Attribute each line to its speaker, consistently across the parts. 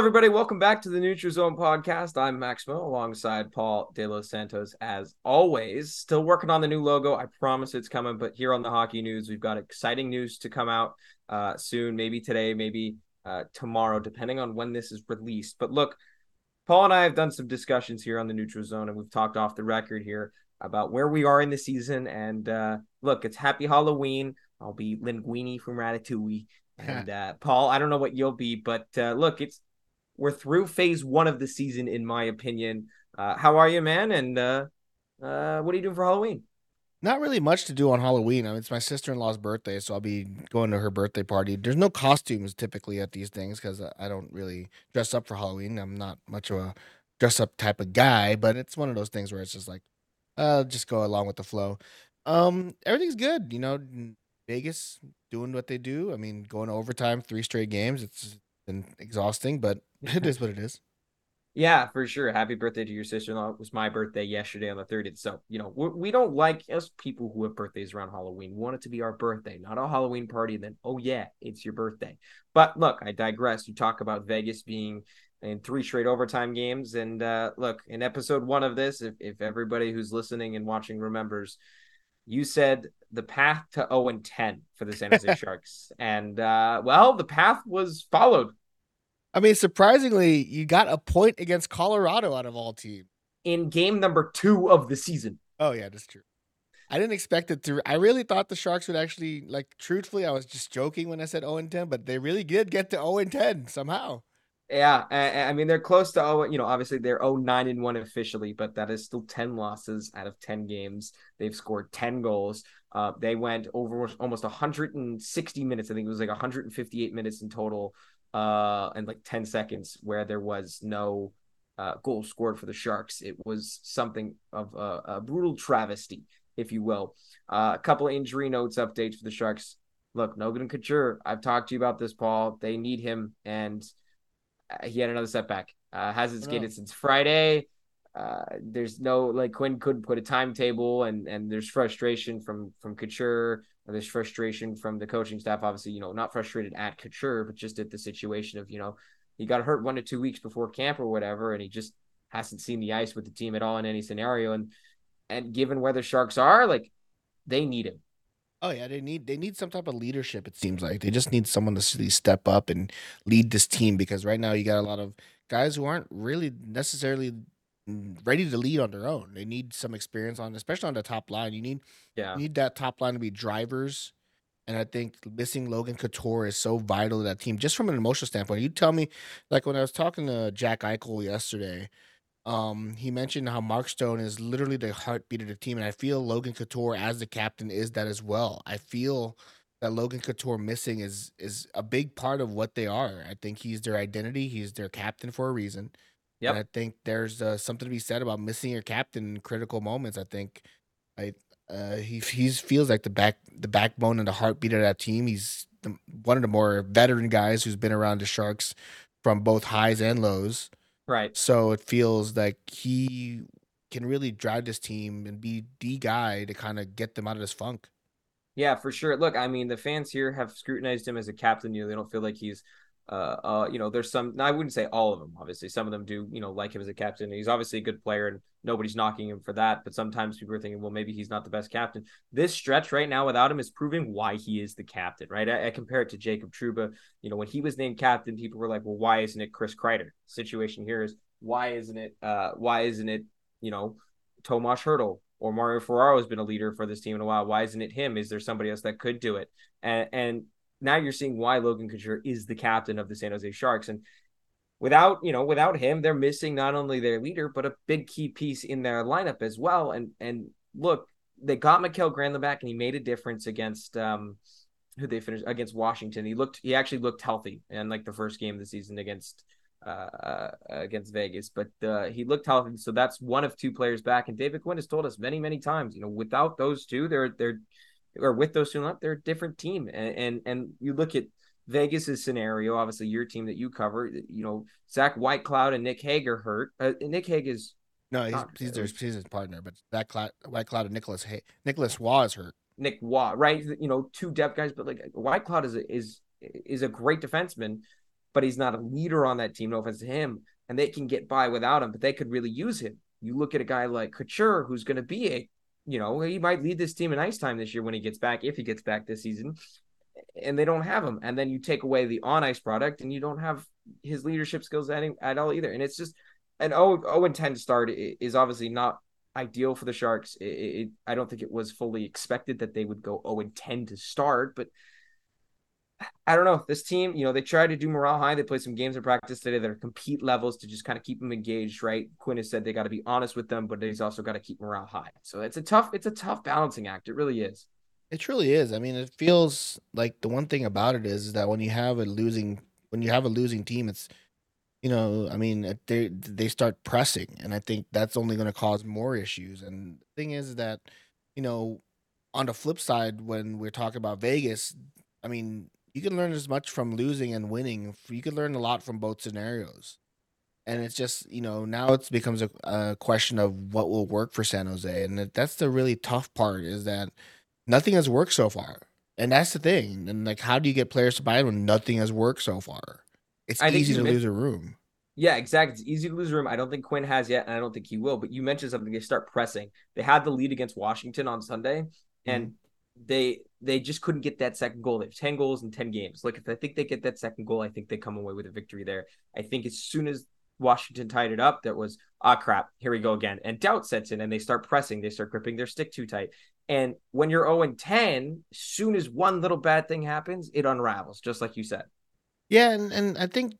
Speaker 1: Everybody. Welcome back to the Neutral Zone podcast. I'm Maximo alongside Paul Delos Santos, as always. Still working on the new logo. I promise it's coming. But here on the Hockey News, we've got exciting news to come out uh, soon, maybe today, maybe uh, tomorrow, depending on when this is released. But look, Paul and I have done some discussions here on the Neutral Zone, and we've talked off the record here about where we are in the season. And uh, look, it's Happy Halloween. I'll be Linguini from Ratatouille. And uh, Paul, I don't know what you'll be, but uh, look, it's we're through phase one of the season, in my opinion. Uh, how are you, man? And uh, uh, what are you doing for Halloween?
Speaker 2: Not really much to do on Halloween. I mean, it's my sister in law's birthday, so I'll be going to her birthday party. There's no costumes typically at these things because I don't really dress up for Halloween. I'm not much of a dress up type of guy, but it's one of those things where it's just like, uh, just go along with the flow. Um, everything's good. You know, Vegas doing what they do. I mean, going to overtime, three straight games. It's been exhausting, but it is what it is.
Speaker 1: Yeah, for sure. Happy birthday to your sister in law. It was my birthday yesterday on the 30th. So, you know, we're, we do not like us people who have birthdays around Halloween. We want it to be our birthday, not a Halloween party. And then, oh, yeah, it's your birthday. But look, I digress. You talk about Vegas being in three straight overtime games. And uh, look, in episode one of this, if, if everybody who's listening and watching remembers, you said the path to 0 and 10 for the San Jose Sharks. And uh, well, the path was followed
Speaker 2: I mean, surprisingly, you got a point against Colorado out of all teams
Speaker 1: in game number two of the season.
Speaker 2: Oh yeah, that's true. I didn't expect it to. I really thought the Sharks would actually like. Truthfully, I was just joking when I said 0 and 10, but they really did get to 0 and 10 somehow.
Speaker 1: Yeah, I, I mean they're close to oh, you know, obviously they're 0 9 and 1 officially, but that is still 10 losses out of 10 games. They've scored 10 goals. Uh, they went over almost 160 minutes. I think it was like 158 minutes in total uh, and like 10 seconds where there was no uh, goal scored for the Sharks. It was something of a, a brutal travesty, if you will. Uh, a couple of injury notes updates for the Sharks. Look, Logan Couture, I've talked to you about this, Paul. They need him, and he had another setback. Uh, hasn't skated since Friday. Uh, there's no like Quinn couldn't put a timetable, and and there's frustration from from Couture there's frustration from the coaching staff. Obviously, you know, not frustrated at Couture, but just at the situation of, you know, he got hurt one to two weeks before camp or whatever, and he just hasn't seen the ice with the team at all in any scenario. And and given where the Sharks are, like they need him.
Speaker 2: Oh yeah, they need they need some type of leadership. It seems like they just need someone to really step up and lead this team because right now you got a lot of guys who aren't really necessarily mm, ready to lead on their own. They need some experience on, especially on the top line. You need, yeah, you need that top line to be drivers. And I think missing Logan Couture is so vital to that team, just from an emotional standpoint. You tell me, like when I was talking to Jack Eichel yesterday, um, he mentioned how Mark Stone is literally the heartbeat of the team, and I feel Logan Couture as the captain is that as well. I feel that Logan Couture missing is is a big part of what they are. I think he's their identity. He's their captain for a reason. Yeah, I think there's uh, something to be said about missing your captain in critical moments. I think I uh, he he's feels like the back the backbone and the heartbeat of that team. He's the, one of the more veteran guys who's been around the Sharks from both highs and lows.
Speaker 1: Right.
Speaker 2: So it feels like he can really drive this team and be the guy to kind of get them out of this funk.
Speaker 1: Yeah, for sure. Look, I mean, the fans here have scrutinized him as a captain. You know, they don't feel like he's uh, uh, you know, there's some. I wouldn't say all of them. Obviously, some of them do. You know, like him as a captain. He's obviously a good player, and nobody's knocking him for that. But sometimes people are thinking, well, maybe he's not the best captain. This stretch right now without him is proving why he is the captain. Right? I, I compare it to Jacob Trouba. You know, when he was named captain, people were like, well, why isn't it Chris Kreider? Situation here is why isn't it? Uh, why isn't it? You know, Tomas Hertl or Mario Ferraro has been a leader for this team in a while. Why isn't it him? Is there somebody else that could do it? And and now you're seeing why Logan Couture is the captain of the San Jose Sharks. And without, you know, without him, they're missing not only their leader, but a big key piece in their lineup as well. And and look, they got Mikael Granlund back and he made a difference against um who they finished against Washington. He looked he actually looked healthy in like the first game of the season against uh, uh against Vegas, but uh, he looked healthy. So that's one of two players back. And David Quinn has told us many, many times, you know, without those two, they're they're or with those two they're a different team. And, and and you look at Vegas's scenario, obviously your team that you cover, you know, Zach Whitecloud and Nick Hague are hurt. Uh, Nick Hague is
Speaker 2: no, he's he's, their, he's his partner, but Zach Cloud, Whitecloud and Nicholas Hay, Nicholas Waugh is hurt.
Speaker 1: Nick Waugh, right? You know, two depth guys, but like Whitecloud is a, is is a great defenseman. but he's not a leader on that team. No offense to him, and they can get by without him, but they could really use him. You look at a guy like Couture, who's going to be a, you know, he might lead this team in ice time this year when he gets back, if he gets back this season, and they don't have him. And then you take away the on ice product, and you don't have his leadership skills at, at all either. And it's just an 0, 0 and 10 start is obviously not ideal for the Sharks. It, it, I don't think it was fully expected that they would go 0 and 10 to start, but I don't know. This team, you know, they tried to do morale high. They played some games of practice today that are compete levels to just kind of keep them engaged, right? Quinn has said they got to be honest with them, but he's also got to keep morale high. So it's a tough, it's a tough balancing act. It really is.
Speaker 2: It truly is. I mean, it feels like the one thing about it is is that when you have a losing when you have a losing team, it's you know, I mean, they they start pressing, and I think that's only going to cause more issues. And the thing is that, you know, on the flip side, when we're talking about Vegas, I mean, you can learn as much from losing and winning. You can learn a lot from both scenarios. And it's just, you know, now it becomes a, a question of what will work for San Jose. And that's the really tough part is that nothing has worked so far. And that's the thing. And like, how do you get players to buy in when nothing has worked so far? It's I easy to lose a room.
Speaker 1: Yeah, exactly. It's easy to lose a room. I don't think Quinn has yet, and I don't think he will. But you mentioned something. They start pressing. They had the lead against Washington on Sunday, and mm-hmm they they just couldn't get that second goal. They have 10 goals in 10 games. Like if I think they get that second goal, I think they come away with a victory there. I think as soon as Washington tied it up, that was ah crap, here we go again. And doubt sets in and they start pressing, they start gripping their stick too tight. And when you're 0 and 10, soon as one little bad thing happens, it unravels, just like you said.
Speaker 2: Yeah, and, and I think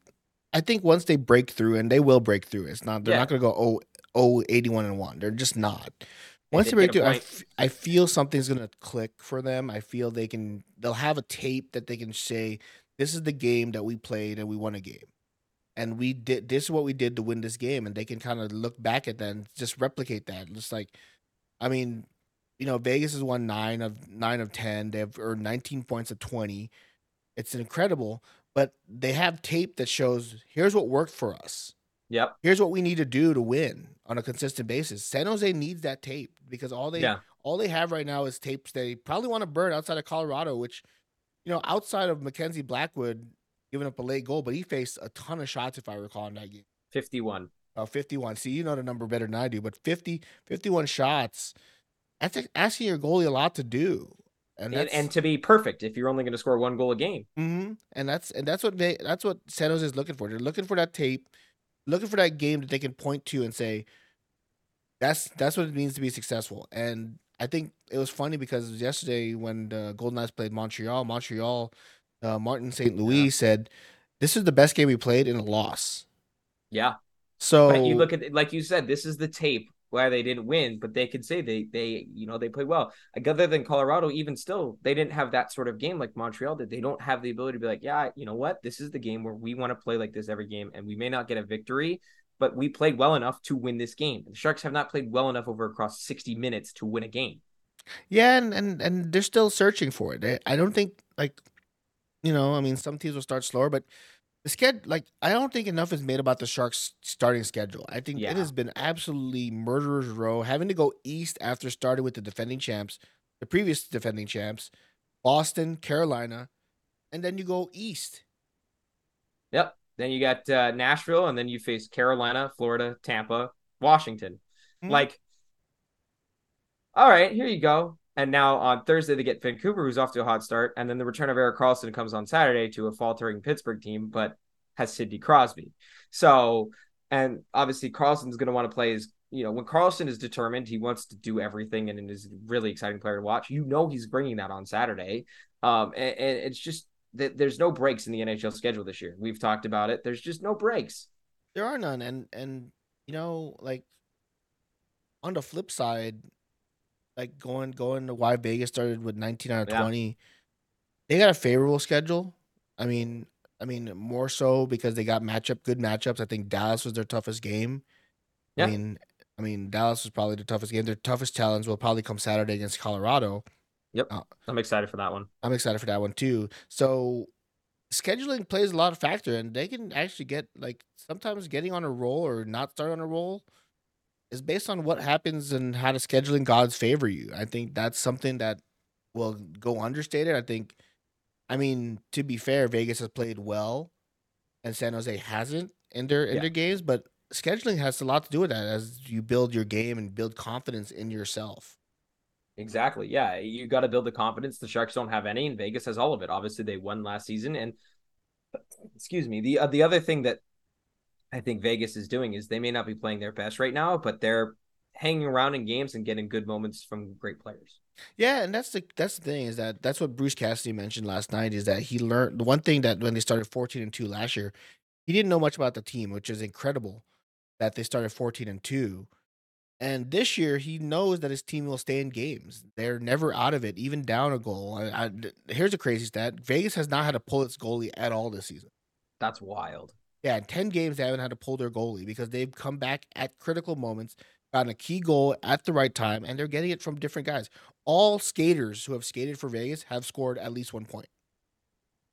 Speaker 2: I think once they break through, and they will break through, it's not they're yeah. not gonna go oh oh 81 and 1. They're just not. Once they break through, I, f- I feel something's gonna click for them. I feel they can. They'll have a tape that they can say, "This is the game that we played and we won a game, and we did. This is what we did to win this game." And they can kind of look back at that and just replicate that. Just like, I mean, you know, Vegas has won nine of nine of ten. They have earned 19 points of 20. It's incredible, but they have tape that shows here's what worked for us.
Speaker 1: Yep.
Speaker 2: Here's what we need to do to win on a consistent basis. San Jose needs that tape because all they yeah. all they have right now is tapes they probably want to burn outside of Colorado, which you know, outside of Mackenzie Blackwood giving up a late goal, but he faced a ton of shots if I recall in that game.
Speaker 1: 51.
Speaker 2: Oh, 51. See, you know the number better than I do, but 50 51 shots. That's asking your goalie a lot to do.
Speaker 1: And, and, and, to be perfect if you're only going to score one goal a game.
Speaker 2: Mm-hmm. And that's and that's what they that's what San Jose is looking for. They're looking for that tape looking for that game that they can point to and say, that's that's what it means to be successful. And I think it was funny because yesterday when the Golden Knights played Montreal, Montreal, uh, Martin St. Louis yeah. said, "This is the best game we played in a loss."
Speaker 1: Yeah.
Speaker 2: So
Speaker 1: but you look at like you said, this is the tape where they didn't win, but they could say they they you know they played well. Like other than Colorado, even still, they didn't have that sort of game like Montreal did. They don't have the ability to be like, yeah, you know what, this is the game where we want to play like this every game, and we may not get a victory, but we played well enough to win this game. The Sharks have not played well enough over across sixty minutes to win a game.
Speaker 2: Yeah, and and and they're still searching for it. I don't think like, you know, I mean, some teams will start slower, but the schedule, like I don't think enough is made about the Sharks' starting schedule. I think yeah. it has been absolutely murderer's row. Having to go east after starting with the defending champs, the previous defending champs, Boston, Carolina, and then you go east.
Speaker 1: Yep. Then you got uh, Nashville, and then you face Carolina, Florida, Tampa, Washington. Mm-hmm. Like, all right, here you go. And now on Thursday, they get Vancouver, who's off to a hot start. And then the return of Erik Karlsson comes on Saturday to a faltering Pittsburgh team, but has Sidney Crosby. So, and obviously, Karlsson's going to want to play his, you know, when Karlsson is determined, he wants to do everything and is a really exciting player to watch. You know, he's bringing that on Saturday. Um, and, and it's just that there's no breaks in the NHL schedule this year. We've talked about it. There's just no breaks.
Speaker 2: There are none. And, and, you know, like on the flip side, like going going to why Vegas started with 19 out of yeah. 20. They got a favorable schedule. I mean, I mean more so because they got matchup good matchups. I think Dallas was their toughest game. Yeah. I mean, I mean Dallas was probably the toughest game. Their toughest challenge will probably come Saturday against Colorado.
Speaker 1: Yep. Uh, I'm excited for that one.
Speaker 2: I'm excited for that one too. So scheduling plays a lot of factor and they can actually get like sometimes getting on a roll or not start on a roll is based on what happens and how the scheduling gods favor you. I think that's something that will go understated. I think, I mean, to be fair, Vegas has played well, and San Jose hasn't in their in
Speaker 1: Yeah.
Speaker 2: their games. But scheduling has a lot to do with that as you build your game and build confidence in yourself.
Speaker 1: Exactly. Yeah. You got to build the confidence. The Sharks don't have any, and Vegas has all of it. Obviously, they won last season. And excuse me, the uh, the other thing that I think Vegas is doing is they may not be playing their best right now, but they're hanging around in games and getting good moments from great players.
Speaker 2: Yeah, and that's the that's the thing is that that's what Bruce Cassidy mentioned last night is that he learned the one thing that when they started 14 and 2 last year, he didn't know much about the team, which is incredible that they started 14 and 2. And this year he knows that his team will stay in games. They're never out of it, even down a goal. I, I, here's a crazy stat. Vegas has not had to pull its goalie at all this season.
Speaker 1: That's wild.
Speaker 2: Yeah, in 10 games they haven't had to pull their goalie because they've come back at critical moments, gotten a key goal at the right time, and they're getting it from different guys. All skaters who have skated for Vegas have scored at least one point.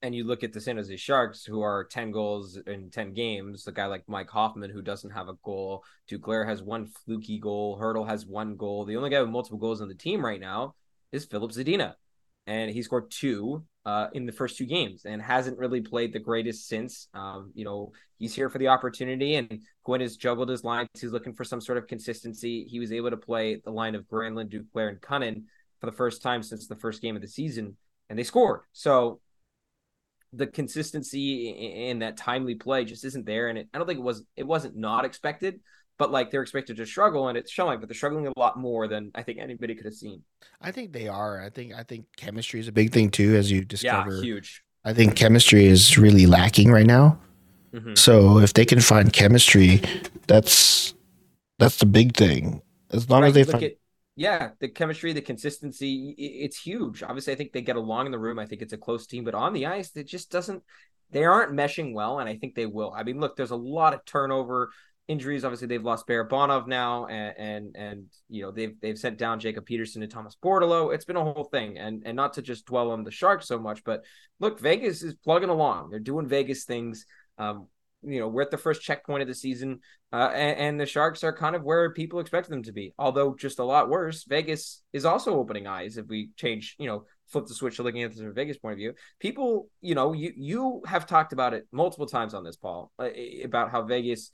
Speaker 1: And you look at the San Jose Sharks, who are 10 goals in 10 games. A guy like Mike Hoffman, who doesn't have a goal. Duclair has one fluky goal. Hertl has one goal. The only guy with multiple goals on the team right now is Filip Zadina. And he scored two uh, in the first two games and hasn't really played the greatest since. Um, you know, he's here for the opportunity, and Quinn has juggled his lines. He's looking for some sort of consistency. He was able to play the line of Granlund, Duclair, and Kunin for the first time since the first game of the season, and they scored. So the consistency in that timely play just isn't there, and it, I don't think it was it wasn't not expected, but like they're expected to struggle, and it's showing. But they're struggling a lot more than I think anybody could have seen.
Speaker 2: I think they are. I think I think chemistry is a big thing too, as you discover.
Speaker 1: Yeah, huge.
Speaker 2: I think chemistry is really lacking right now.
Speaker 1: Mm-hmm.
Speaker 2: So if they can find chemistry, that's that's the big thing. As long
Speaker 1: Right,
Speaker 2: as they find
Speaker 1: at- yeah, the chemistry, the consistency it's huge. Obviously, I think they get along in the room. I think it's a close team, but on the ice, it just doesn't. They aren't meshing well, and I think they will. I mean, look, there's a lot of turnover, injuries. Obviously, they've lost Barabanov now, and and and you know they've they've sent down Jacob Peterson and Thomas Bordeleau. It's been a whole thing, and and not to just dwell on the Sharks so much, but look, Vegas is plugging along. They're doing Vegas things. Um, you know, we're at the first checkpoint of the season, uh, and, and the Sharks are kind of where people expect them to be, although just a lot worse. Vegas is also opening eyes if we change, you know, flip the switch to looking at this from Vegas point of view. People, you know, you you have talked about it multiple times on this, Paul, uh, about how Vegas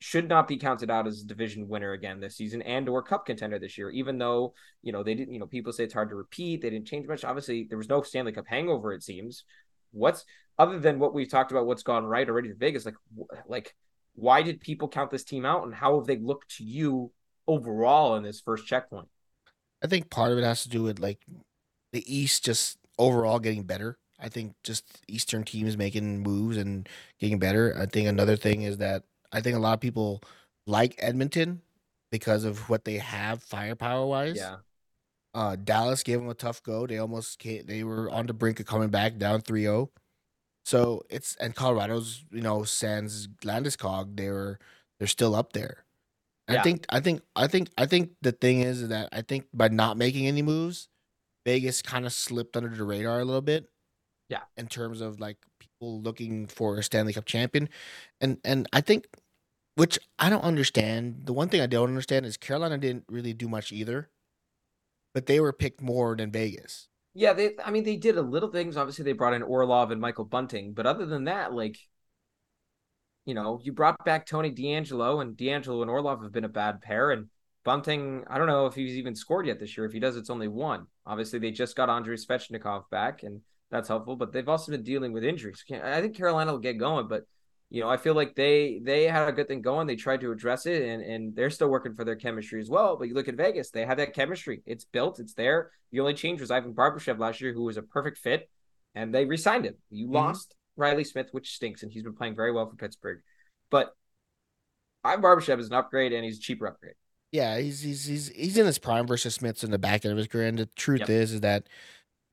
Speaker 1: should not be counted out as a division winner again this season and or cup contender this year even though you know they didn't you know people say it's hard to repeat they didn't change much obviously there was no stanley cup hangover it seems what's other than what we've talked about what's gone right already to vegas like like why did people count this team out and how have they looked to you overall in this first checkpoint
Speaker 2: I think part of it has to do with like the East just overall getting better. I think just Eastern teams making moves and getting better. I think another thing is that I think a lot of people like Edmonton because of what they have firepower wise.
Speaker 1: yeah
Speaker 2: Uh, Dallas gave them a tough go. They almost came, they were on the brink of coming back down 3-0. So it's and Colorado's, you know, Sans Landeskog, they were they're still up there. I think I think I think I think the thing is that I think by not making any moves, Vegas kind of slipped under the radar a little bit.
Speaker 1: Yeah.
Speaker 2: In terms of like people looking for a Stanley Cup champion. And and I think which I don't understand. The one thing I don't understand is Carolina didn't really do much either. But they were picked more than Vegas.
Speaker 1: Yeah, they. I mean, they did a little things. Obviously, they brought in Orlov and Michael Bunting, but other than that, like, you know, you brought back Tony DeAngelo, and DeAngelo and Orlov have been a bad pair. And Bunting, I don't know if he's even scored yet this year. If he does, it's only one. Obviously, they just got Andrei Svechnikov back, and that's helpful. But they've also been dealing with injuries. I think Carolina will get going, but you know, I feel like they they had a good thing going. They tried to address it, and and they're still working for their chemistry as well. But you look at Vegas; they have that chemistry. It's built. It's there. The only change was Ivan Barbashev last year, who was a perfect fit, and they re-signed him. You
Speaker 2: Mhm.
Speaker 1: lost Reilly Smith, which stinks, and he's been playing very well for Pittsburgh. But Ivan Barbashev is an upgrade, and he's a cheaper upgrade.
Speaker 2: Yeah, he's he's he's he's in his prime versus Smith's in the back end of his career. And the truth
Speaker 1: Yep.
Speaker 2: is is that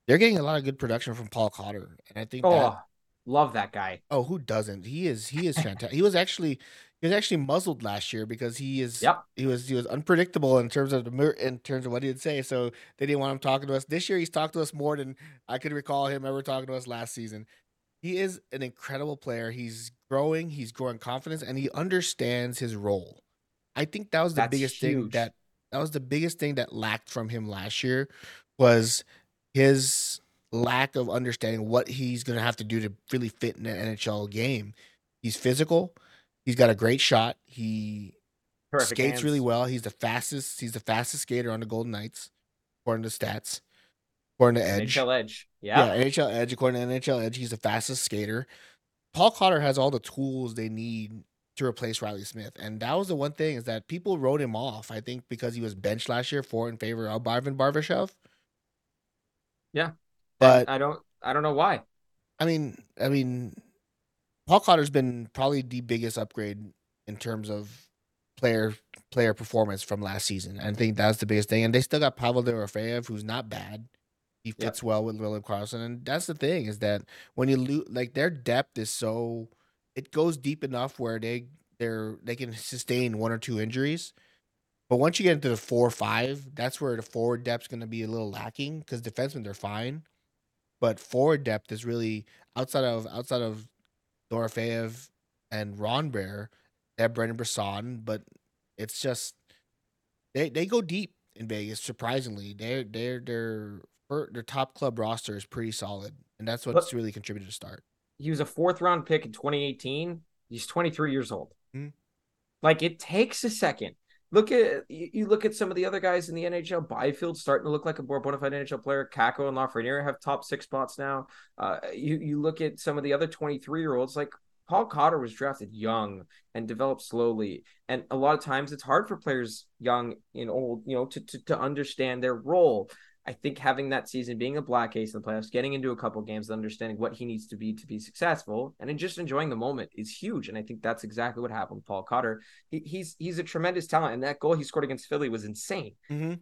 Speaker 2: they're getting a lot of good production from Paul Cotter. And I think
Speaker 1: Oh,
Speaker 2: that
Speaker 1: love that guy.
Speaker 2: oh who doesn't? He is he is fantastic. he was actually he was actually muzzled last year because he is
Speaker 1: Yep.
Speaker 2: he was he was unpredictable in terms of the in terms of what he'd say. So they didn't want him talking to us. This year he's talked to us more than I could recall him ever talking to us last season. He is an incredible player. He's growing, he's growing confidence, and he understands his role. I think that was the
Speaker 1: That's
Speaker 2: biggest thing that that was the biggest thing that lacked from him last year was his lack of understanding what he's going to have to do to really fit in an NHL game. He's physical. He's got a great shot. He
Speaker 1: Perfect
Speaker 2: skates
Speaker 1: hands.
Speaker 2: really well. He's the fastest. He's the fastest skater on the Golden Knights, according to stats. According to Edge.
Speaker 1: NHL edge. Yeah.
Speaker 2: Yeah, NHL Edge. According to NHL Edge, he's the fastest skater. Paul Cotter has all the tools they need to replace Reilly Smith, and that was the one thing is that people wrote him off. I think because he was benched last year for in favor of Barvin Barbashev.
Speaker 1: Yeah.
Speaker 2: But
Speaker 1: I don't I don't know why.
Speaker 2: I mean, I mean, Paul Cotter's been probably the biggest upgrade in terms of player player performance from last season. I think that's the biggest thing. And they still got Pavel Dorofeyev, who's not bad. He
Speaker 1: Yep.
Speaker 2: fits well with William Karlsson, and that's the thing is that when you lose, like their depth is so, it goes deep enough where they they're they can sustain one or two injuries. But once you get into the four or five, that's where the forward depth's going to be a little lacking because defensemen they're fine, but forward depth is really outside of outside of Dorofeyev and Ron Bear, they have Brendan Brisson, but it's just they they go deep in Vegas. Surprisingly, their their their their top club roster is pretty solid, and that's what's really contributed to start.
Speaker 1: He was a fourth round pick in 2018. He's 23 years old.
Speaker 2: Mhm.
Speaker 1: Like it takes a second. Look at you look at some of the other guys in the NHL. Byfield starting to look like a more bona fide NHL player. Kakko and Lafreniere have top six spots now. Uh, you you look at some of the other 23 year olds. Like Paul Cotter was drafted young and developed slowly. And a lot of times it's hard for players young and old, you know, to to, to understand their role. I think having that season, being a black ace in the playoffs, getting into a couple games, understanding what he needs to be to be successful, and then just enjoying the moment is huge. And I think that's exactly what happened with Paul Cotter. He, he's he's a tremendous talent, and that goal he scored against Philly was insane.
Speaker 2: Mm-hmm.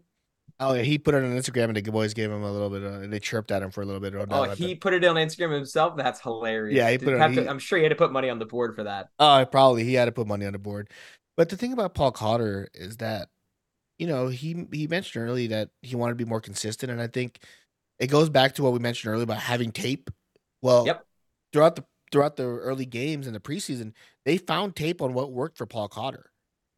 Speaker 2: Oh yeah, he put it on Instagram, and the boys gave him a little bit. Of, they chirped at him for a little bit.
Speaker 1: Oh, he put it on Instagram himself. That's hilarious.
Speaker 2: Yeah, he
Speaker 1: Did
Speaker 2: put it-
Speaker 1: to-
Speaker 2: he-
Speaker 1: I'm sure he had to put money on the board for that.
Speaker 2: Oh, probably he had to put money on the board. But the thing about Paul Cotter is that, you know, he he mentioned earlier that he wanted to be more consistent, and I think it goes back to what we mentioned earlier about having tape. Well,
Speaker 1: Yep.
Speaker 2: throughout the throughout the early games in the preseason, they found tape on what worked for Paul Cotter.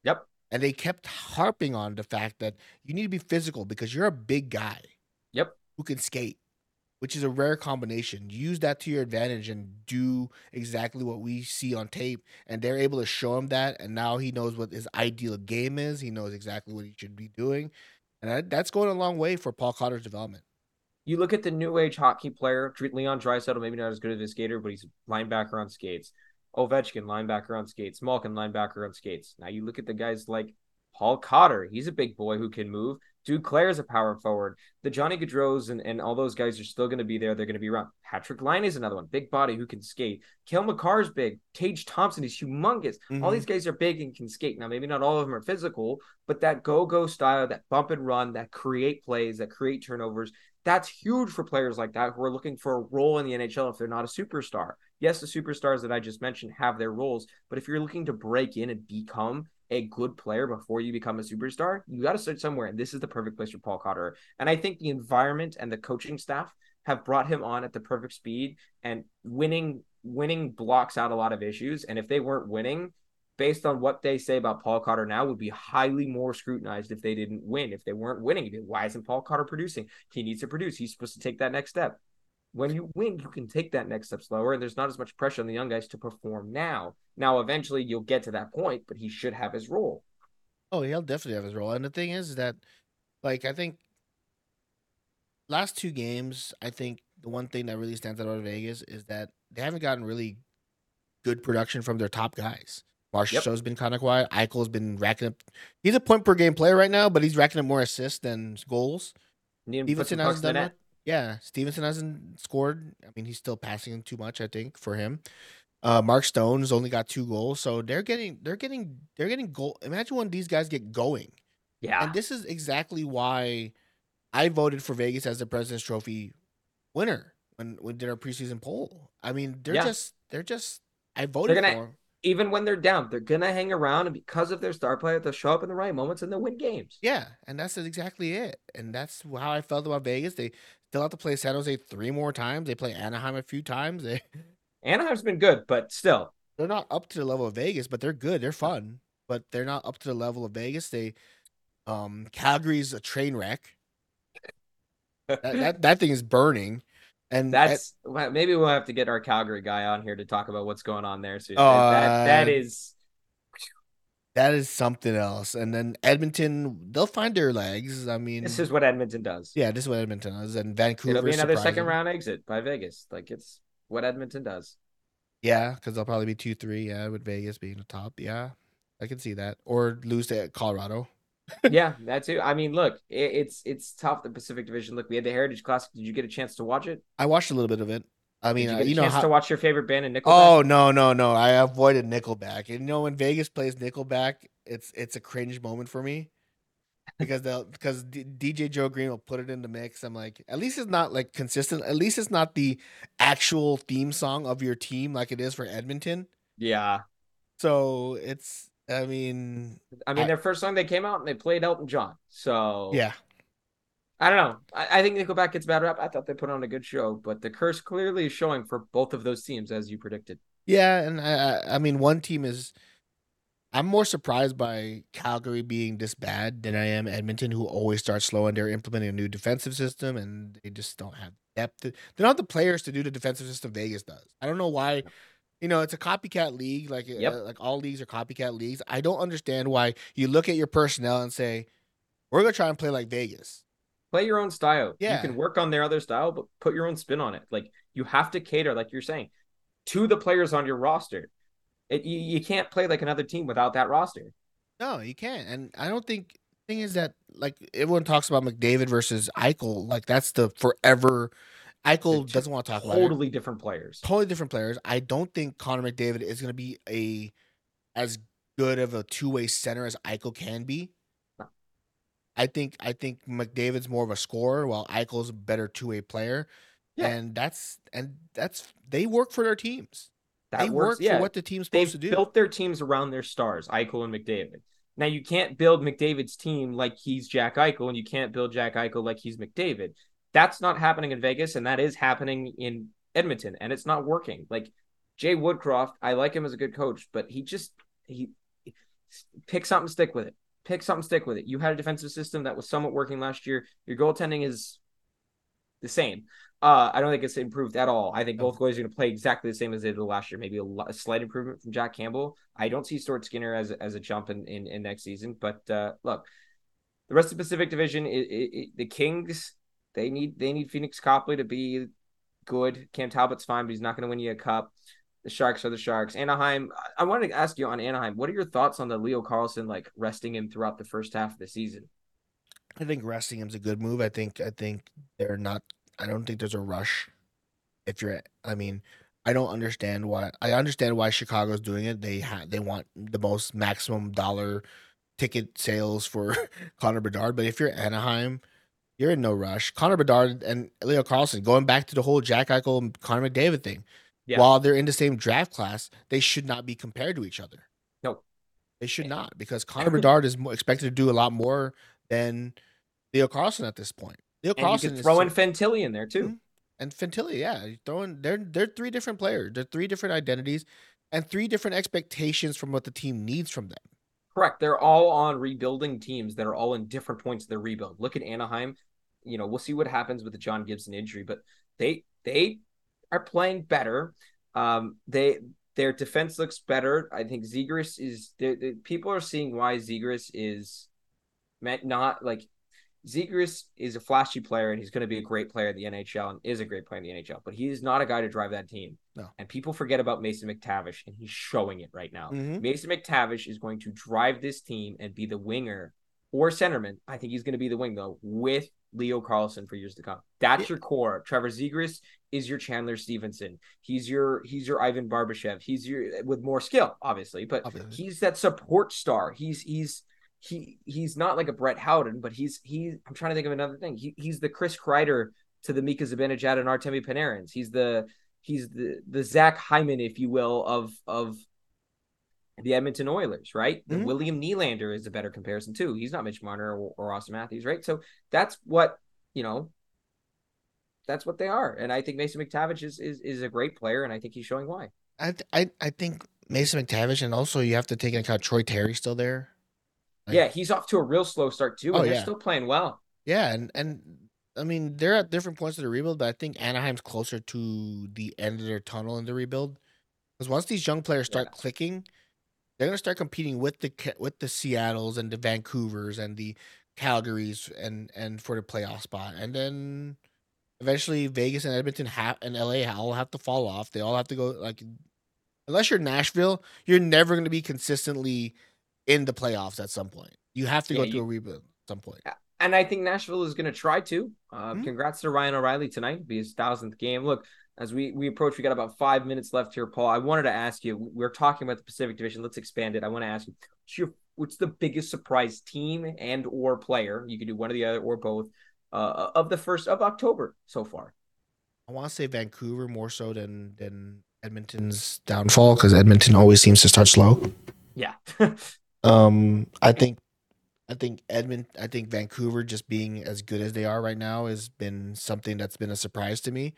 Speaker 1: Yep.
Speaker 2: And they kept harping on the fact that you need to be physical because you're a big guy.
Speaker 1: Yep.
Speaker 2: Who can skate, which is a rare combination. Use that to your advantage and do exactly what we see on tape. And they're able to show him that. And now he knows what his ideal game is. He knows exactly what he should be doing. And that, that's going a long way for Paul Cotter's development.
Speaker 1: You look at the new age hockey player, Leon Draisaitl, maybe not as good of a skater, but he's linebacker on skates. Ovechkin, linebacker on skates. Malkin, linebacker on skates. Now you look at the guys like Paul Cotter. He's a big boy who can move. Duclair is a power forward. The Johnny Gaudreaus and, and all those guys are still going to be there. They're going to be around. Patrik Laine is another one. Big body who can skate. Cale Makar's big. Tage Thompson is humongous. All
Speaker 2: Mhm.
Speaker 1: these guys are big and can skate. Now, maybe not all of them are physical, but that go-go style, that bump and run, that create plays, that create turnovers, that's huge for players like that who are looking for a role in the NHL if they're not a superstar. Yes, the superstars that I just mentioned have their roles, but if you're looking to break in and become a good player before you become a superstar, you got to start somewhere. And this is the perfect place for Paul Cotter. And I think the environment and the coaching staff have brought him on at the perfect speed and winning winning blocks out a lot of issues. And if they weren't winning, based on what they say about Paul Cotter now, would be highly more scrutinized if they didn't win. If they weren't winning, why isn't Paul Cotter producing? He needs to produce. He's supposed to take that next step. When you win, you can take that next step slower, and there's not as much pressure on the young guys to perform now. Now, eventually, you'll get to that point, but he should have his role.
Speaker 2: Oh, he'll definitely have his role. And the thing is that, like, I think last two games, I think the one thing that really stands out of Vegas is that they haven't gotten really good production from their top guys. Marshall
Speaker 1: Yep.
Speaker 2: Show's been kind of quiet. Eichel's been racking up. He's a point per game player right now, but he's racking up more assists than goals.
Speaker 1: Need him to put some Stephenson
Speaker 2: hasn't done
Speaker 1: net.
Speaker 2: Yeah, Stephenson hasn't scored. I mean, he's still passing too much. I think for him. Uh, Mark Stone's only got two goals, so they're getting they're getting they're getting goal. Imagine when these guys get going.
Speaker 1: Yeah.
Speaker 2: And this is exactly why I voted for Vegas as the President's Trophy winner when we did our preseason poll. I mean, they're
Speaker 1: Yeah.
Speaker 2: just they're just I voted
Speaker 1: gonna-
Speaker 2: for 'em.
Speaker 1: Even when they're down, they're gonna hang around, and because of their star player, they'll show up in the right moments and they'll win games.
Speaker 2: Yeah, and that's exactly it. And that's how I felt about Vegas. They still have to play San Jose three more times. They play Anaheim a few times. They
Speaker 1: Anaheim's been good, but still,
Speaker 2: they're not up to the level of Vegas, but they're good. They're fun, but they're not up to the level of Vegas. They um Calgary's a train wreck. that, that that thing is burning. And
Speaker 1: That's well, maybe we'll have to get our Calgary guy on here to talk about what's going on there. So
Speaker 2: Oh,
Speaker 1: that that
Speaker 2: uh,
Speaker 1: is
Speaker 2: that is something else. And then Edmonton, they'll find their legs. I mean,
Speaker 1: this is what Edmonton does.
Speaker 2: yeah, this is what Edmonton does. And Vancouver,
Speaker 1: It'll be another second round exit by Vegas. Like it's what Edmonton does.
Speaker 2: Yeah, because they'll probably be two three. Yeah, with Vegas being the top. Yeah, I can see that. Or lose to Colorado.
Speaker 1: yeah, that too. I mean, look, it, it's it's tough. The Pacific Division. Look, we had the Heritage Classic. Did you get a chance to watch it?
Speaker 2: I watched a little bit of it. I mean,
Speaker 1: you
Speaker 2: uh, you know how.
Speaker 1: to watch your favorite band in Nickelback?
Speaker 2: Oh no no no! I avoided Nickelback, and you know when Vegas plays Nickelback, it's it's a cringe moment for me because they'll because D- DJ Joe Green will put it in the mix. I'm like, at least it's not like consistent. At least it's not the actual theme song of your team like it is for Edmonton.
Speaker 1: yeah.
Speaker 2: So it's I mean
Speaker 1: I mean,
Speaker 2: I-
Speaker 1: their first song they came out and they played Elton John. So
Speaker 2: yeah
Speaker 1: I don't know. I, I think Nickelback gets bad rap. I thought they put on a good show, but the curse clearly is showing for both of those teams, as you predicted.
Speaker 2: yeah, and I I- mean one team is. I'm more surprised by Calgary being this bad than I am Edmonton, who always starts slow and they're implementing a new defensive system and they just don't have depth. They don't have the players to do the defensive system Vegas does. I don't know why. You know, it's a copycat league. Like
Speaker 1: Yep.
Speaker 2: uh, like all leagues are copycat leagues. I don't understand why you look at your personnel and say, "We're gonna try and play like Vegas."
Speaker 1: Play your own style.
Speaker 2: Yeah.
Speaker 1: You can work on their other style, but put your own spin on it. Like you have to cater, like you're saying, to the players on your roster. It, you, you can't play like another team without that roster.
Speaker 2: No, you can't. And I don't think thing is that like everyone talks about McDavid versus Eichel. Like that's the forever. Eichel doesn't want to talk about it.
Speaker 1: Totally different players.
Speaker 2: totally different players. I don't think Connor McDavid is going to be a as good of a two way center as Eichel can be. I think I think McDavid's more of a scorer, while Eichel's a better two way player.
Speaker 1: Yeah.
Speaker 2: And that's and that's they work for their teams.
Speaker 1: That
Speaker 2: they
Speaker 1: works.
Speaker 2: work
Speaker 1: yeah.
Speaker 2: for what the team's
Speaker 1: They've
Speaker 2: supposed to do.
Speaker 1: built their teams around their stars, Eichel and McDavid. Now you can't build McDavid's team like he's Jack Eichel, and you can't build Jack Eichel like he's McDavid. That's not happening in Vegas, and that is happening in Edmonton, and it's not working. Like Jay Woodcroft, I like him as a good coach, but he just he pick something, stick with it. Pick something, stick with it. You had a defensive system that was somewhat working last year. Your goaltending is the same. Uh, I don't think it's improved at all. I think both goalies are going to play exactly the same as they did last year. Maybe a, a slight improvement from Jack Campbell. I don't see Stuart Skinner as as a jump in in, in next season. But uh, look, the rest of the Pacific Division, it, it, it, the Kings, they need they need Pheonix Copley to be good. Cam Talbot's fine, but he's not going to win you a cup. The Sharks are the Sharks. Anaheim. I- wanted to ask you on Anaheim. What are your thoughts on the Leo Carlsson like resting him throughout the first half of the season?
Speaker 2: I think resting him's a good move. I think I think they're not. I don't think there's a rush. If you're, I mean, I don't understand why. I understand why Chicago's doing it. They ha- they want the most maximum dollar ticket sales for Connor Bedard. But if you're Anaheim, you're in no rush. Connor Bedard and Leo Carlsson going back to the whole Jack Eichel and Connor McDavid thing.
Speaker 1: Yeah.
Speaker 2: While they're in the same draft class, they should not be compared to each other.
Speaker 1: No.
Speaker 2: They should not because Connor Bedard is expected to do a lot more than Leo Carlsson at this point. Leo
Speaker 1: And you
Speaker 2: Carlsson
Speaker 1: can
Speaker 2: is
Speaker 1: throw
Speaker 2: so-
Speaker 1: in Fantilli in there too.
Speaker 2: Mhm. and Fantilli, yeah, throwing they're they're three different players. They're three different identities and three different expectations from what the team needs from them.
Speaker 1: Correct. They're all on rebuilding teams that are all in different points of their rebuild. Look at Anaheim. You know, we'll see what happens with the John Gibson injury, but they they are playing better. Um, they their defense looks better. I think Zegras is. they- people are seeing why Zegras is meant not like Zegras is a flashy player and he's going to be a great player in the NHL and is a great player in the NHL, but he is not a guy to drive that team.
Speaker 2: No.
Speaker 1: And people forget about Mason McTavish, and he's showing it right now.
Speaker 2: Mhm.
Speaker 1: Mason McTavish is going to drive this team and be the winger or centerman. I think he's going to be the wing though with Leo Carlsson for years to come. That's
Speaker 2: Yeah.
Speaker 1: your core. Trevor Zegras is your Chandler Stephenson. He's your he's your Ivan Barbashev. He's your with more skill, obviously, but
Speaker 2: Obviously.
Speaker 1: he's that support star. He's he's he he's not like a Brett Howden, but he's he. I'm trying to think of another thing. He, he's the Chris Kreider to the Mika Zibanejad and Artemi Panarins. He's the he's the the Zach Hyman, if you will, of of the Edmonton Oilers, right?
Speaker 2: Mhm.
Speaker 1: William Nylander is a better comparison too. He's not Mitch Marner or, or Austin Matthews, right? So that's what you know. That's what they are, and I think Mason McTavish is is, is a great player, and I think he's showing why.
Speaker 2: I th- I I think Mason McTavish and also you have to take into account Troy Terry still there. Like-
Speaker 1: yeah, he's off to a real slow start too, and
Speaker 2: Oh,
Speaker 1: they're
Speaker 2: yeah.
Speaker 1: still playing well.
Speaker 2: Yeah, and and I mean, they're at different points of the rebuild, but I think Anaheim's closer to the end of their tunnel in the rebuild. Because once these young players start
Speaker 1: Yeah.
Speaker 2: clicking, they're gonna start competing with the with the Seattle's and the Vancouver's and the Calgary's and and for the playoff spot, and then eventually Vegas and Edmonton have and LA all have to fall off. They all have to go like, unless you're Nashville, you're never gonna be consistently in the playoffs at some point. You have to
Speaker 1: Yeah,
Speaker 2: go through
Speaker 1: you-
Speaker 2: a rebuild at some point.
Speaker 1: And I think Nashville is going to try to. Uh,
Speaker 2: Mhm.
Speaker 1: Congrats to Ryan O'Reilly tonight, be his thousandth game. Look, as we we approach, we got about five minutes left here, Paul. I wanted to ask you. We're talking about the Pacific Division. Let's expand it. I want to ask you, what's, your, what's the biggest surprise team and or player? You can do one or the other or both uh, of the first of October so far.
Speaker 2: I want to say Vancouver more so than than Edmonton's downfall because Edmonton always seems to start slow.
Speaker 1: Yeah,
Speaker 2: Um, I think, I think Edmont, I think Vancouver just being as good as they are right now has been something that's been a surprise to me.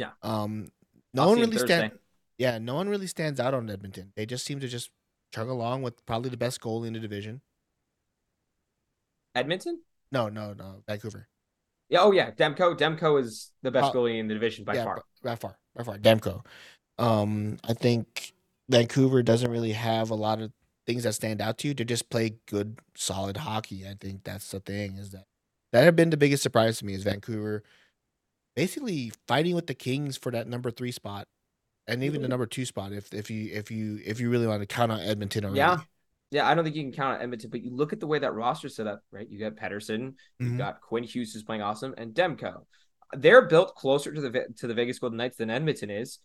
Speaker 1: Yeah.
Speaker 2: Um, no
Speaker 1: I'll
Speaker 2: one really
Speaker 1: Thursday.
Speaker 2: stand. Yeah, no one really stands out on Edmonton. They just seem to just chug along with probably the best goalie in the division.
Speaker 1: Edmonton.
Speaker 2: No, no, no, Vancouver.
Speaker 1: Yeah. Oh yeah. Demko. Demko is the best
Speaker 2: Uh,
Speaker 1: goalie in the division by
Speaker 2: yeah,
Speaker 1: far.
Speaker 2: by far, by far. Demko. Um, I think Vancouver doesn't really have a lot of things that stand out to you. They just play good, solid hockey. I think that's the thing is that that had been the biggest surprise to me is Vancouver basically fighting with the Kings for that number three spot and even the number two spot if if you if you if you really want to count on Edmonton already.
Speaker 1: Yeah. Yeah, I don't think you can count on Edmonton, but you look at the way that roster set up, right? You got Pettersson, you've
Speaker 2: Mhm.
Speaker 1: got Quinn Hughes who's playing awesome, and Demko. They're built closer to the to the Vegas Golden Knights than Edmonton is.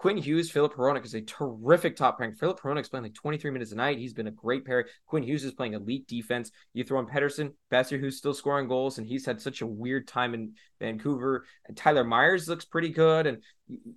Speaker 1: Quinn Hughes, Filip Hronek is a terrific top rank. Filip Hronek's playing like 23 minutes a night. He's been a great pair. Quinn Hughes is playing elite defense. You throw in Pettersson, Boeser, who's still scoring goals, and he's had such a weird time in Vancouver. And Tyler Myers looks pretty good, and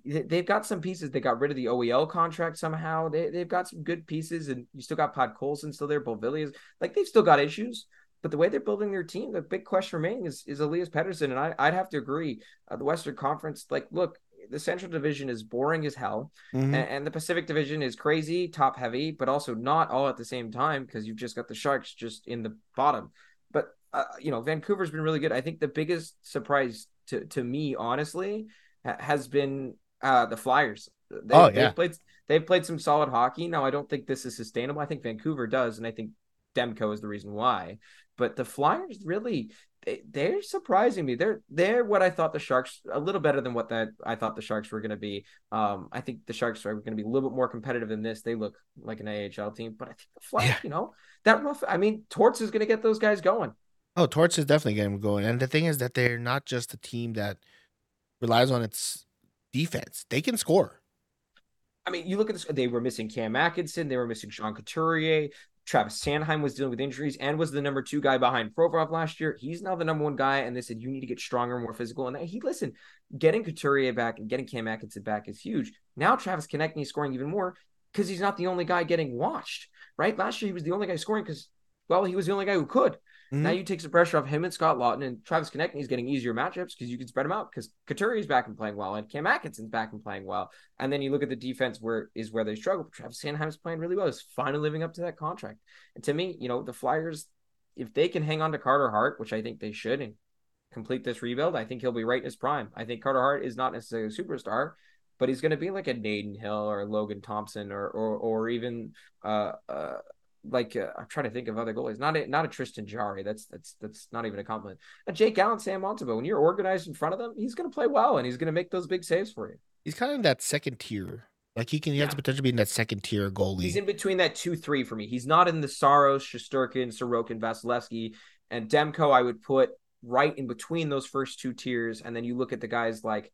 Speaker 1: they've got some pieces. They got rid of the OEL contract somehow. They they've got some good pieces, and you still got Podkolzin still there. Beauvilliers, like they've still got issues. But the way they're building their team, the big question remaining is is Elias Pettersson, and I, I'd have to agree. Uh, the Western Conference, like, look, the Central Division is boring as hell,
Speaker 2: Mhm.
Speaker 1: and, and the Pacific Division is crazy, top heavy, but also not all at the same time because you've just got the Sharks just in the bottom. But uh, you know, Vancouver's been really good. I think the biggest surprise to to me, honestly, ha- has been uh, the Flyers. They,
Speaker 2: Oh, yeah.
Speaker 1: they've played they've played some solid hockey. Now, I don't think this is sustainable. I think Vancouver does, and I think Demko is the reason why. But the Flyers really they, they're surprising me. They're they're what I thought the Sharks a little better than what that I thought the Sharks were going to be. Um, I think the Sharks are going to be a little bit more competitive than this. They look like an AHL team, but I think the Flyers,
Speaker 2: Yeah.
Speaker 1: you know, that rough. I mean, Torts is going to get those guys going.
Speaker 2: Oh, Torch is definitely getting them going. And the thing is that they're not just a team that relies on its defense. They can score.
Speaker 1: I mean, you look at this. They were missing Cam Atkinson. They were missing Sean Couturier. Travis Sanheim was dealing with injuries and was the number two guy behind Provorov last year. He's now the number one guy, and they said you need to get stronger, more physical. And he listened. Getting Couturier back and getting Cam Atkinson back is huge. Now Travis Konecny is scoring even more because he's not the only guy getting watched. Right? Last year he was the only guy scoring because, well, he was the only guy who could. Now
Speaker 2: Mhm.
Speaker 1: you take some pressure off him and Scott Laughton and Travis Konecny is getting easier matchups because you can spread them out because Couturier is back and playing well and Cam Atkinson's back and playing well. And then you look at the defense where is where they struggle. Travis Sanheim's playing really well. He's finally living up to that contract. And to me, you know, the Flyers, if they can hang on to Carter Hart, which I think they should, and complete this rebuild, I think he'll be right in his prime. I think Carter Hart is not necessarily a superstar, but he's going to be like an Adin Hill or Logan Thompson or or or even uh uh like uh, I'm trying to think of other goalies. Not a, not a Tristan Jarry. That's that's that's not even a compliment. A Jake Allen, Sam Montembeault. When you're organized in front of them, he's going to play well and he's going to make those big saves for you.
Speaker 2: He's kind of that second tier. Like he can, he has the potential to be in that second tier goalie.
Speaker 1: He's in between that two three for me. He's not in the Saros, Shesterkin, Sorokin, Vasilevskiy, and Demko. I would put right in between those first two tiers, and then you look at the guys like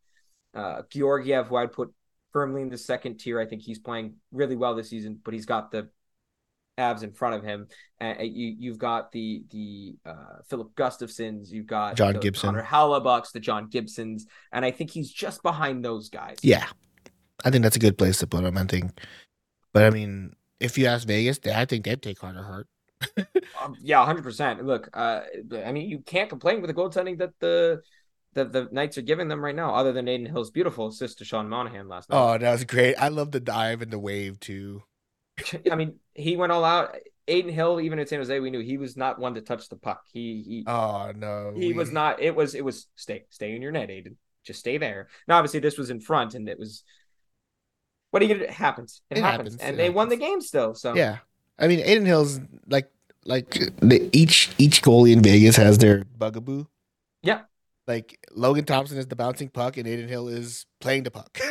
Speaker 1: uh, Georgiev, who I'd put firmly in the second tier. I think he's playing really well this season, but he's got the Avs in front of him. Uh, you you've got the the uh, Filip Gustavssons, you've got
Speaker 2: John
Speaker 1: the
Speaker 2: Gibson.
Speaker 1: Connor Hellebuycks, the John Gibsons, and I think he's just behind those guys.
Speaker 2: yeah, I think that's a good place to put him. I think, but I mean, if you ask Vegas, they, I think they'd take Carter Hart.
Speaker 1: Um, yeah, hundred percent. Look, uh, I mean, you can't complain with the goaltending that the that the Knights are giving them right now, other than Adin Hill's beautiful assist to Sean Monahan last night.
Speaker 2: Oh, that was great. I love the dive and the wave too.
Speaker 1: I mean, he went all out. Adin Hill, even at San Jose, we knew he was not one to touch the puck. He he
Speaker 2: Oh no.
Speaker 1: he
Speaker 2: we-
Speaker 1: was not. It was it was stay stay in your net, Adin. Just stay there. Now, obviously, this was in front, and it was. What do you gonna? It happens. It,
Speaker 2: It
Speaker 1: happens,
Speaker 2: happens,
Speaker 1: and
Speaker 2: it
Speaker 1: they won the game still. So
Speaker 2: Yeah. I mean Adin Hill's like like the, each each goalie in Vegas has their bugaboo.
Speaker 1: Yeah.
Speaker 2: Like Logan Thompson is the bouncing puck and Adin Hill is playing the puck.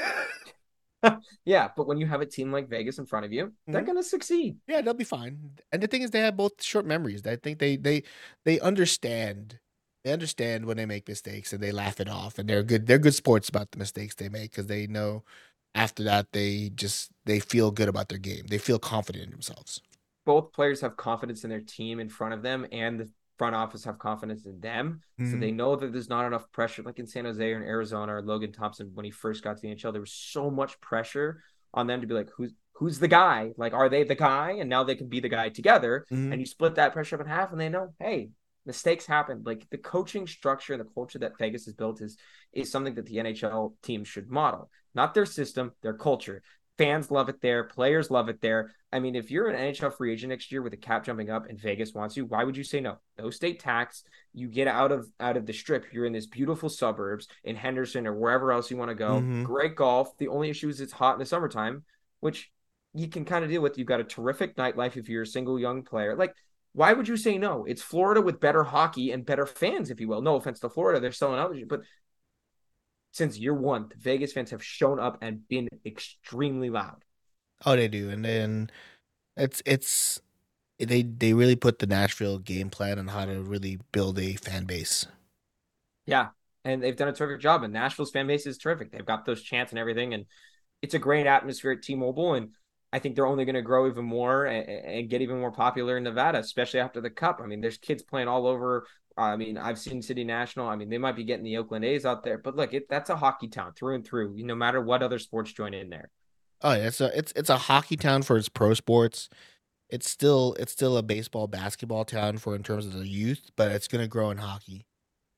Speaker 1: yeah. But when you have a team like Vegas in front of you, they're
Speaker 2: Mhm.
Speaker 1: gonna succeed.
Speaker 2: yeah, they'll be fine. And the thing is they have both short memories. I think they they they understand they understand when they make mistakes and they laugh it off and they're good they're good sports about the mistakes they make because they know after that they just they feel good about their game. They feel confident in themselves.
Speaker 1: Both players have confidence in their team in front of them, and the front office have confidence in them. So
Speaker 2: Mhm.
Speaker 1: they know that there's not enough pressure, like in San Jose or in Arizona or Logan Thompson when he first got to the NHL. There was so much pressure on them to be like, who's who's the guy? Like, are they the guy? And now they can be the guy together.
Speaker 2: Mhm.
Speaker 1: And you split that pressure up in half, and they know, hey, mistakes happen. Like the coaching structure and the culture that Vegas has built is is something that the NHL team should model. Not their system, their culture. Fans love it there. Players love it there. I mean, if you're an NHL free agent next year with a cap jumping up and Vegas wants you, why would you say no? No state tax. You get out of out of the strip. You're in this beautiful suburbs in Henderson or wherever else you want to go.
Speaker 2: Mhm.
Speaker 1: Great golf. The only issue is it's hot in the summertime, which you can kind of deal with. You've got a terrific nightlife if you're a single young player. Like, why would you say no? It's Florida with better hockey and better fans, if you will. No offense to Florida, they're selling out, but since year one, the Vegas fans have shown up and been extremely loud.
Speaker 2: Oh, they do, and then it's it's they they really put the Nashville game plan on how to really build a fan base.
Speaker 1: Yeah, and they've done a terrific job. And Nashville's fan base is terrific. They've got those chants and everything, and it's a great atmosphere at T-Mobile. And I think they're only going to grow even more and, and, get even more popular in Nevada, especially after the Cup. I mean, there's kids playing all over. Uh, I mean, I've seen City National. I mean, they might be getting the Oakland A's out there, but look, it, that's a hockey town through and through. No matter what other sports join in there.
Speaker 2: Oh, yeah, it's a it's it's a hockey town for its pro sports. It's still it's still a baseball basketball town for in terms of the youth, but it's gonna grow in hockey.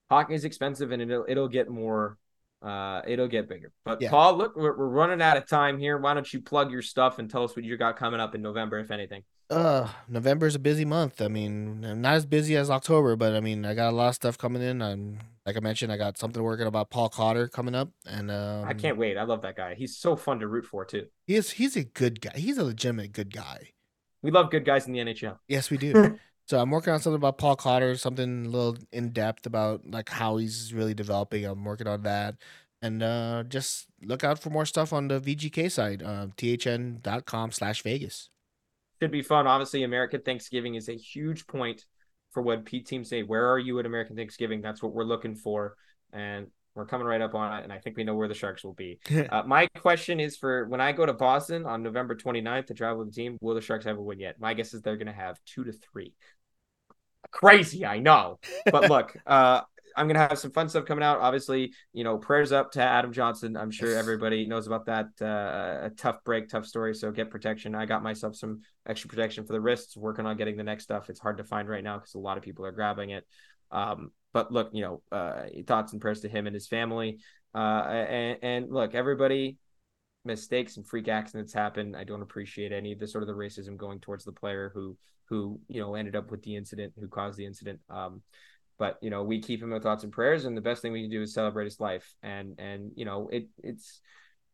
Speaker 1: Hockey is expensive, and it'll it'll get more. Uh, it'll get bigger. But
Speaker 2: Yeah.
Speaker 1: Paul, look, we're, we're running out of time here. Why don't you plug your stuff and tell us what you got coming up in November, if anything?
Speaker 2: Uh, November is a busy month. I mean, not as busy as October, but I mean, I got a lot of stuff coming in. I'm like I mentioned, I got something working about Paul Cotter coming up, and um,
Speaker 1: I can't wait. I love that guy. He's so fun to root for too.
Speaker 2: He is he's a good guy. He's a legitimate good guy.
Speaker 1: We love good guys in the NHL.
Speaker 2: Yes, we do. so I'm working on something about Paul Cotter, something a little in depth about like how he's really developing. I'm working on that. And uh, just look out for more stuff on the VGK side, uh, thn.com slash Vegas.
Speaker 1: Should be fun. Obviously, American Thanksgiving is a huge point for what Pete teams say, "Where are you at American Thanksgiving?" That's what we're looking for, and we're coming right up on it. And I think we know where the Sharks will be. Uh, my question is for when I go to Boston on November 29th to travel with the team, will the Sharks have a win yet? My guess is they're going to have two to three. Crazy, I know. But look, uh, I'm to have some fun stuff coming out. Obviously, you know, prayers up to Adam Johnson. I'm sure everybody knows about that. Uh, a tough break, tough story. So get protection. I got myself some extra protection for the wrists, working on getting the next stuff. It's hard to find right now because a lot of people are grabbing it. Um, but look, you know, uh, thoughts and prayers to him and his family. Uh, and, and look, everybody, mistakes and freak accidents happen. I don't appreciate any of the sort of the racism going towards the player who who you know ended up with the incident, who caused the incident. Um, but you know, we keep him in thoughts and prayers, and the best thing we can do is celebrate his life. And and you know, it it's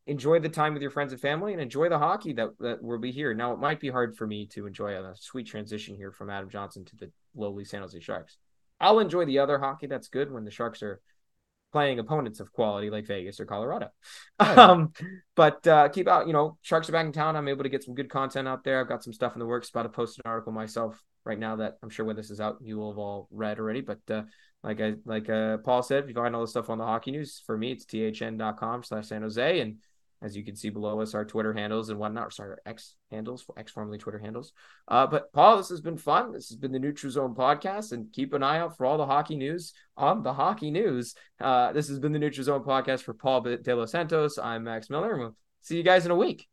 Speaker 1: enjoy the time with your friends and family, and enjoy the hockey that that will be here. Now, it might be hard for me to enjoy a sweet transition here from Adam Johnson to the lowly San Jose Sharks. I'll enjoy the other hockey that's good when the Sharks are playing opponents of quality like Vegas or Colorado.
Speaker 2: Oh.
Speaker 1: Um, but uh, keep out, you know, Sharks are back in town. I'm able to get some good content out there. I've got some stuff in the works. About to post an article myself right now that I'm sure when this is out, you will have all read already. But uh, like I like uh, Paul said, if you find all the stuff on the hockey news, for me, it's thn.com slash San Jose. And as you can see below us, our Twitter handles and whatnot, sorry, our X handles, X formerly Twitter handles. Uh, but Paul, this has been fun. This has been the Neutral Zone podcast, and keep an eye out for all the hockey news on the hockey news. Uh, this has been the Neutral Zone podcast for Paul Delos Santos. I'm Max Miller, and we'll see you guys in a week.